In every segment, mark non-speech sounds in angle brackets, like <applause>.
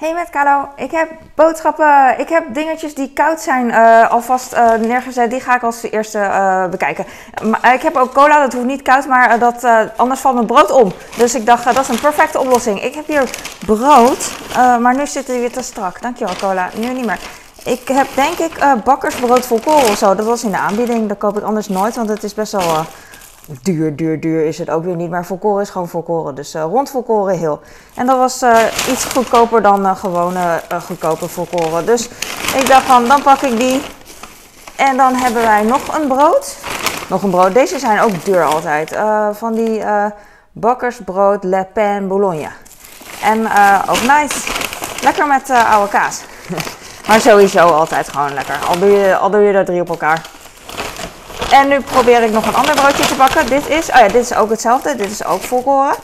Hey met Carlo, ik heb boodschappen, ik heb dingetjes die koud zijn uh, alvast uh, neergezet. Die ga ik als eerste uh, bekijken. Maar, ik heb ook cola, dat hoeft niet koud, maar dat, anders valt mijn brood om. Dus ik dacht, dat is een perfecte oplossing. Ik heb hier brood, maar nu zit hij weer te strak. Dankjewel cola, nu niet meer. Ik heb denk ik bakkersbrood volkoren of zo. Dat was in de aanbieding, dat koop ik anders nooit, want het is best wel duur, duur, duur is het ook weer niet. Maar volkoren is gewoon volkoren. Dus uh, rond volkoren heel. En dat was uh, iets goedkoper dan uh, gewone goedkope volkoren. Dus ik dacht van, dan pak ik die. En dan hebben wij nog een brood. Nog een brood. Deze zijn ook duur altijd. van die bakkersbrood Le Pen Bologna. En ook nice. Lekker met oude kaas. <laughs> maar sowieso altijd gewoon lekker. Al doe je, al doe je er drie op elkaar. En nu probeer ik nog een ander broodje te bakken. Dit is, oh ja, dit is ook hetzelfde. Dit is ook volkoren.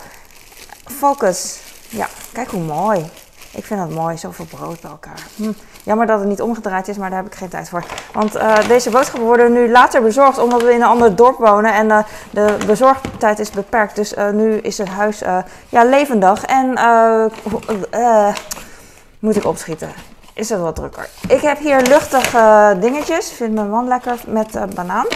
Focus. Ja, kijk hoe mooi. Ik vind dat mooi, zoveel brood bij elkaar. Hm. Jammer dat het niet omgedraaid is, maar daar heb ik geen tijd voor. Want uh, deze boodschappen worden nu later bezorgd omdat we in een ander dorp wonen. En uh, de bezorgtijd is beperkt. Dus uh, nu is het huis ja, levendig. En moet ik opschieten. Is het wat drukker. Ik heb hier luchtige dingetjes. Vindt mijn man lekker met banaan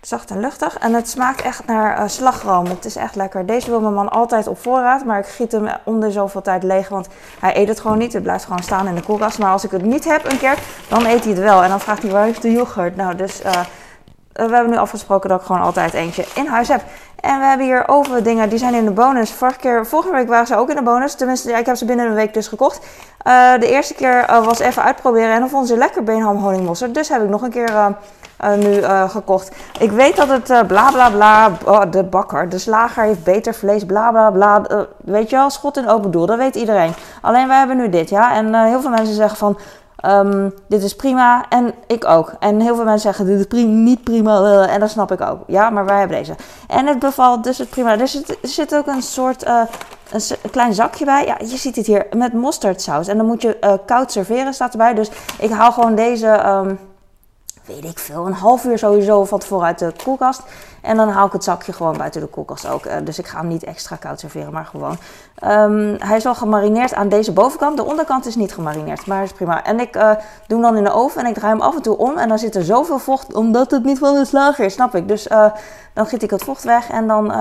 zacht en luchtig. En het smaakt echt naar uh, slagroom. Het is echt lekker. Deze wil mijn man altijd op voorraad. Maar ik giet hem om de zoveel tijd leeg. Want hij eet het gewoon niet. Het blijft gewoon staan in de koelkast. Maar als ik het niet heb een keer, dan eet hij het wel. En dan vraagt hij waar heeft de yoghurt? Nou, dus uh, we hebben nu afgesproken dat ik gewoon altijd eentje in huis heb. En we hebben hier over dingen, die zijn in de bonus. Vorige, keer, vorige week waren ze ook in de bonus. Tenminste, ja, ik heb ze binnen een week dus gekocht. Uh, de eerste keer uh, was even uitproberen en dan vonden ze lekker beenham honingmosterd. Dus heb ik nog een keer nu gekocht. Ik weet dat het bla bla bla, de bakker, de slager heeft beter vlees, bla bla bla. weet je wel, schot in open doel, dat weet iedereen. Alleen wij hebben nu dit, ja. En heel veel mensen zeggen van, Um, dit is prima en ik ook. En heel veel mensen zeggen dit is niet prima uh, en dat snap ik ook. Ja, maar wij hebben deze. En het bevalt, dus het prima. Er zit, ook een soort uh, een, klein zakje bij. Ja, je ziet het hier met mosterdsaus. En dan moet je uh, koud serveren, staat erbij. Dus ik haal gewoon deze, um, weet ik veel, een half uur sowieso van tevoren uit de koelkast. En dan haal ik het zakje gewoon buiten de koelkast ook. Uh, dus ik ga hem niet extra koud serveren, maar gewoon. Um, hij is al gemarineerd aan deze bovenkant. De onderkant is niet gemarineerd, maar is prima. En ik uh, doe hem dan in de oven en ik draai hem af en toe om. En dan zit er zoveel vocht, omdat het niet van de slager is, snap ik. Dus uh, dan giet ik het vocht weg en dan...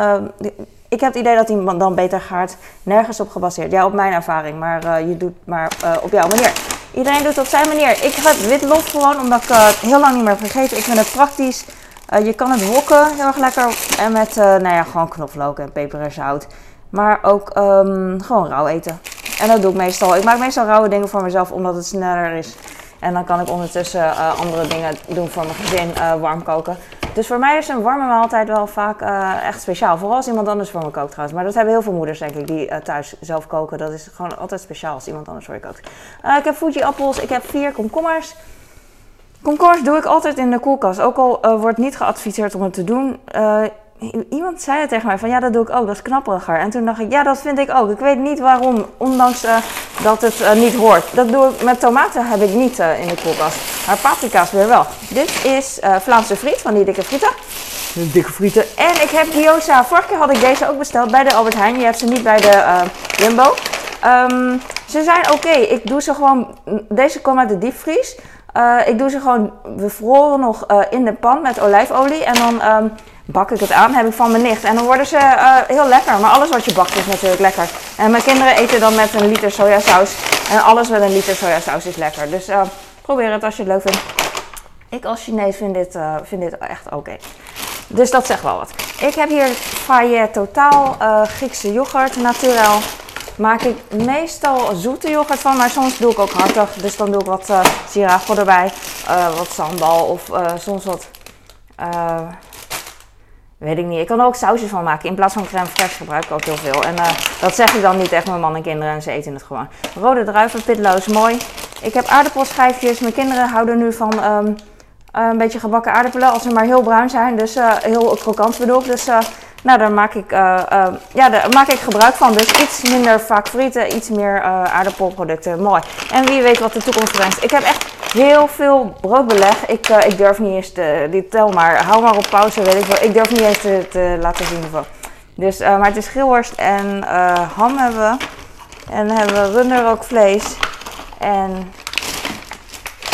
ik heb het idee dat hij dan beter gaat. Nergens op gebaseerd. Ja, op mijn ervaring. Maar je doet maar op jouw manier. Iedereen doet het op zijn manier. Ik heb wit lof gewoon, omdat ik het heel lang niet meer vergeten. Ik vind het praktisch. Uh, je kan het wokken heel erg lekker. En met uh, nou ja, gewoon knoflook en peper en zout. Maar ook um, gewoon rauw eten. En dat doe ik meestal. Ik maak meestal rauwe dingen voor mezelf omdat het sneller is. En dan kan ik ondertussen andere dingen doen voor mijn gezin, warm koken. Dus voor mij is een warme maaltijd wel vaak echt speciaal. Vooral als iemand anders voor me kookt trouwens. Maar dat hebben heel veel moeders denk ik die thuis zelf koken. Dat is gewoon altijd speciaal als iemand anders voor je kookt. ik heb Fuji appels, ik heb vier komkommers. Komkommers doe ik altijd in de koelkast. Ook al wordt niet geadviseerd om het te doen. Iemand zei het tegen mij van ja, dat doe ik ook, dat is knapperiger. En toen dacht ik, ja, dat vind ik ook. Ik weet niet waarom, ondanks uh, dat het niet hoort. Dat doe ik met tomaten heb ik niet in de koelkast. Maar paprika's weer wel. Dit is Vlaamse friet van die dikke frieten. Dikke frieten. En ik heb gyoza. Vorige keer had ik deze ook besteld bij de Albert Heijn. Je hebt ze niet bij de Jumbo. Um, ze zijn oké. Ik doe ze gewoon. Deze komen uit de diepvries. Ik doe ze gewoon bevroren nog in de pan met olijfolie. En dan um, bak ik het aan, heb ik van mijn nicht. En dan worden ze uh, heel lekker. Maar alles wat je bakt is natuurlijk lekker. En mijn kinderen eten dan met een liter sojasaus. En alles met een liter sojasaus is lekker. Dus probeer het als je het leuk vindt. Ik als Chinees vind dit, vind dit echt oké. Dus dat zegt wel wat. Ik heb hier Fayet Totaal Griekse yoghurt, naturel maak ik meestal zoete yoghurt van, maar soms doe ik ook hartig. Dus dan doe ik wat uh, erbij, wat sambal of soms wat, weet ik niet. Ik kan er ook sausjes van maken. In plaats van crème fraîche gebruik ik ook heel veel. En dat zeg ik dan niet tegen mijn man en kinderen en ze eten het gewoon. Rode druiven, pitloos, mooi. Ik heb aardappelschijfjes. Mijn kinderen houden nu van um, een beetje gebakken aardappelen als ze maar heel bruin zijn. Dus heel krokant bedoel ik. Dus nou, daar maak ik, uh, ja, daar maak ik gebruik van. Dus iets minder vaak frieten, iets meer aardappelproducten. Mooi. En wie weet wat de toekomst brengt. Ik heb echt heel veel broodbeleg. Ik, ik durf niet eens te, die tel maar, hou maar op pauze, weet ik wel. Ik durf niet eens te, te laten zien. Of Dus, maar het is geelworst en ham hebben we. En dan hebben we runderrookvlees. En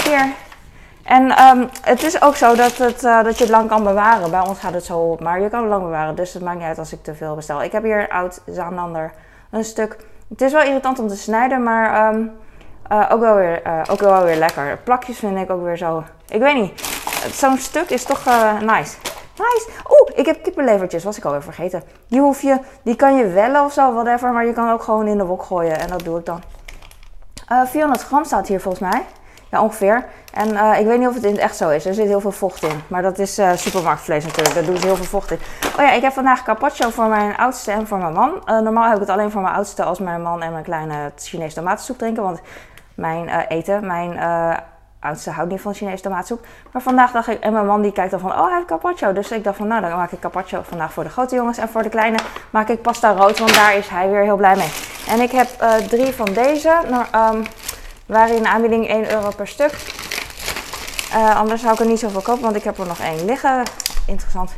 hier. En ehm, het is ook zo dat, het, eh, dat je het lang kan bewaren. Bij ons gaat het zo op, maar je kan het lang bewaren. Dus het maakt niet uit als ik te veel bestel. Ik heb hier oud Zaanander een stuk. Het is wel irritant om te snijden, maar ehm, eh, ook, wel weer, uh, ook wel weer lekker. Plakjes vind ik ook weer zo. Ik weet niet. Zo'n stuk is toch nice. Nice. Oeh, ik heb kippenlevertjes, was ik alweer vergeten. Die hoef je, die kan je wellen of zo, whatever. Maar je kan ook gewoon in de wok gooien. En dat doe ik dan. 400 gram staat hier volgens mij. Ja, ongeveer. En ik weet niet of het in echt zo is. Er zit heel veel vocht in. Maar dat is supermarktvlees natuurlijk. Daar doen heel veel vocht in. Oh ja, ik heb vandaag carpaccio voor mijn oudste en voor mijn man. Normaal heb ik het alleen voor mijn oudste als mijn man en mijn kleine Chinese tomatensoep drinken. Want mijn eten, mijn oudste houdt niet van Chinese tomatensoep. Maar vandaag dacht ik, en mijn man die kijkt dan van, oh hij heeft carpaccio. Dus ik dacht van, nou dan maak ik carpaccio vandaag voor de grote jongens. En voor de kleine maak ik pasta rood, want daar is hij weer heel blij mee. En ik heb drie van deze. Nou, um, waren in aanbieding 1 euro per stuk. Uh, anders zou ik er niet zoveel kopen, want ik heb er nog één liggen. Interessant.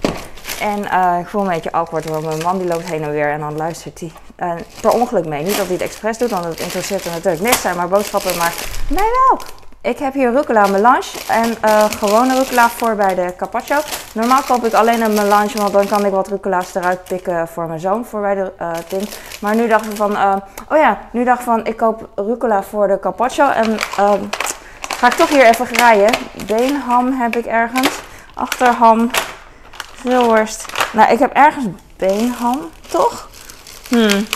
En uh, ik voel een beetje awkward, want mijn man die loopt heen en weer en dan luistert hij uh, per ongeluk mee. Niet dat hij het expres doet, want het interesseert hem natuurlijk niks. zijn maar boodschappen, maar mij wel. Ik heb hier rucola melange en gewone rucola voor bij de carpaccio. Normaal koop ik alleen een melange, want dan kan ik wat rucola's eruit pikken voor mijn zoon voor bij de ding. Maar nu dacht ik van, oh ja, nu dacht ik van, ik koop rucola voor de carpaccio en ehm, Ga ik toch hier even graaien. Beenham heb ik ergens. Achterham. Veelworst. Nou, ik heb ergens beenham, toch? Hmm.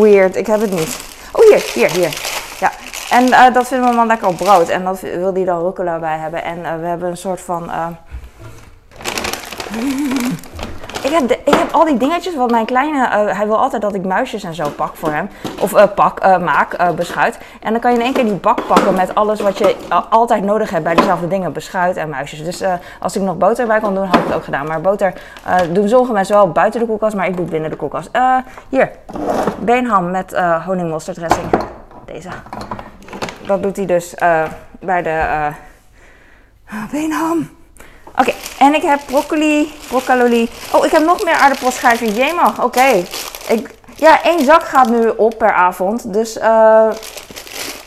Weird. Ik heb het niet. Oh, hier, hier, hier. Ja. En uh, dat vindt mijn man lekker op brood. En dat wil hij dan rucola bij hebben. En uh, we hebben een soort van... Uh, ik heb al die dingetjes, wat mijn kleine, uh, hij wil altijd dat ik muisjes en zo pak voor hem. Of uh, pak, uh, maak, beschuit. En dan kan je in één keer die bak pakken met alles wat je altijd nodig hebt bij dezelfde dingen. Beschuit en muisjes. Dus als ik nog boter bij kon doen, had ik het ook gedaan. Maar boter doen sommige mensen wel buiten de koelkast, maar ik doe binnen de koelkast. hier, beenham met honingmosterdressing. Deze. Dat doet hij dus bij de beenham. Oké, en ik heb broccoli, broccoli. Oh, ik heb nog meer aardappelschijven. Jemig, oké. Ja, één zak gaat nu op per avond. Dus, uh,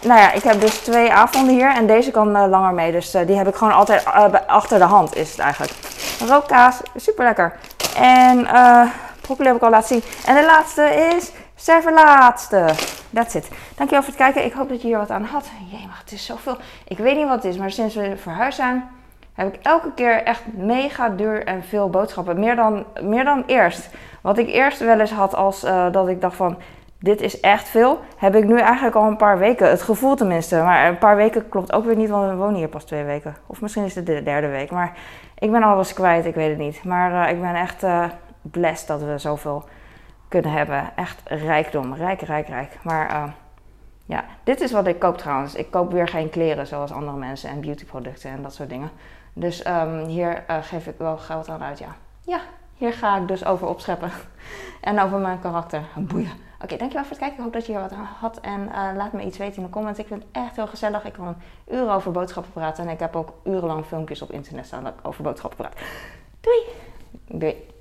nou ja, ik heb dus twee avonden hier. En deze kan uh, langer mee. Dus uh, die heb ik gewoon altijd achter de hand, is het eigenlijk. Rookkaas, super lekker. En broccoli heb ik al laten zien. En de laatste is serverlaatste. That's it. Dankjewel voor het kijken. Ik hoop dat je hier wat aan had. Jemig, het is zoveel. Ik weet niet wat het is, maar sinds we verhuisd zijn heb ik elke keer echt mega duur en veel boodschappen. Meer dan, meer dan eerst. Wat ik eerst wel eens had als uh, dat ik dacht van dit is echt veel, heb ik nu eigenlijk al een paar weken. Het gevoel tenminste. Maar een paar weken klopt ook weer niet, want we wonen hier pas twee weken. Of misschien is het de derde week. Maar ik ben alles kwijt, ik weet het niet. Maar uh, ik ben echt uh, blessed dat we zoveel kunnen hebben. Echt rijkdom, rijk, rijk, rijk. Maar ja, dit is wat ik koop trouwens. Ik koop weer geen kleren zoals andere mensen en beautyproducten en dat soort dingen. Dus um, hier uh, geef ik wel geld aan uit, ja. Ja, hier ga ik dus over opscheppen. <laughs> en over mijn karakter. Boeien. Oké, dankjewel voor het kijken. Ik hoop dat je hier wat had. En uh, laat me iets weten in de comments. Ik vind het echt heel gezellig. Ik kan uren over boodschappen praten. En ik heb ook urenlang filmpjes op internet staan dat ik over boodschappen praat. Doei! Doei!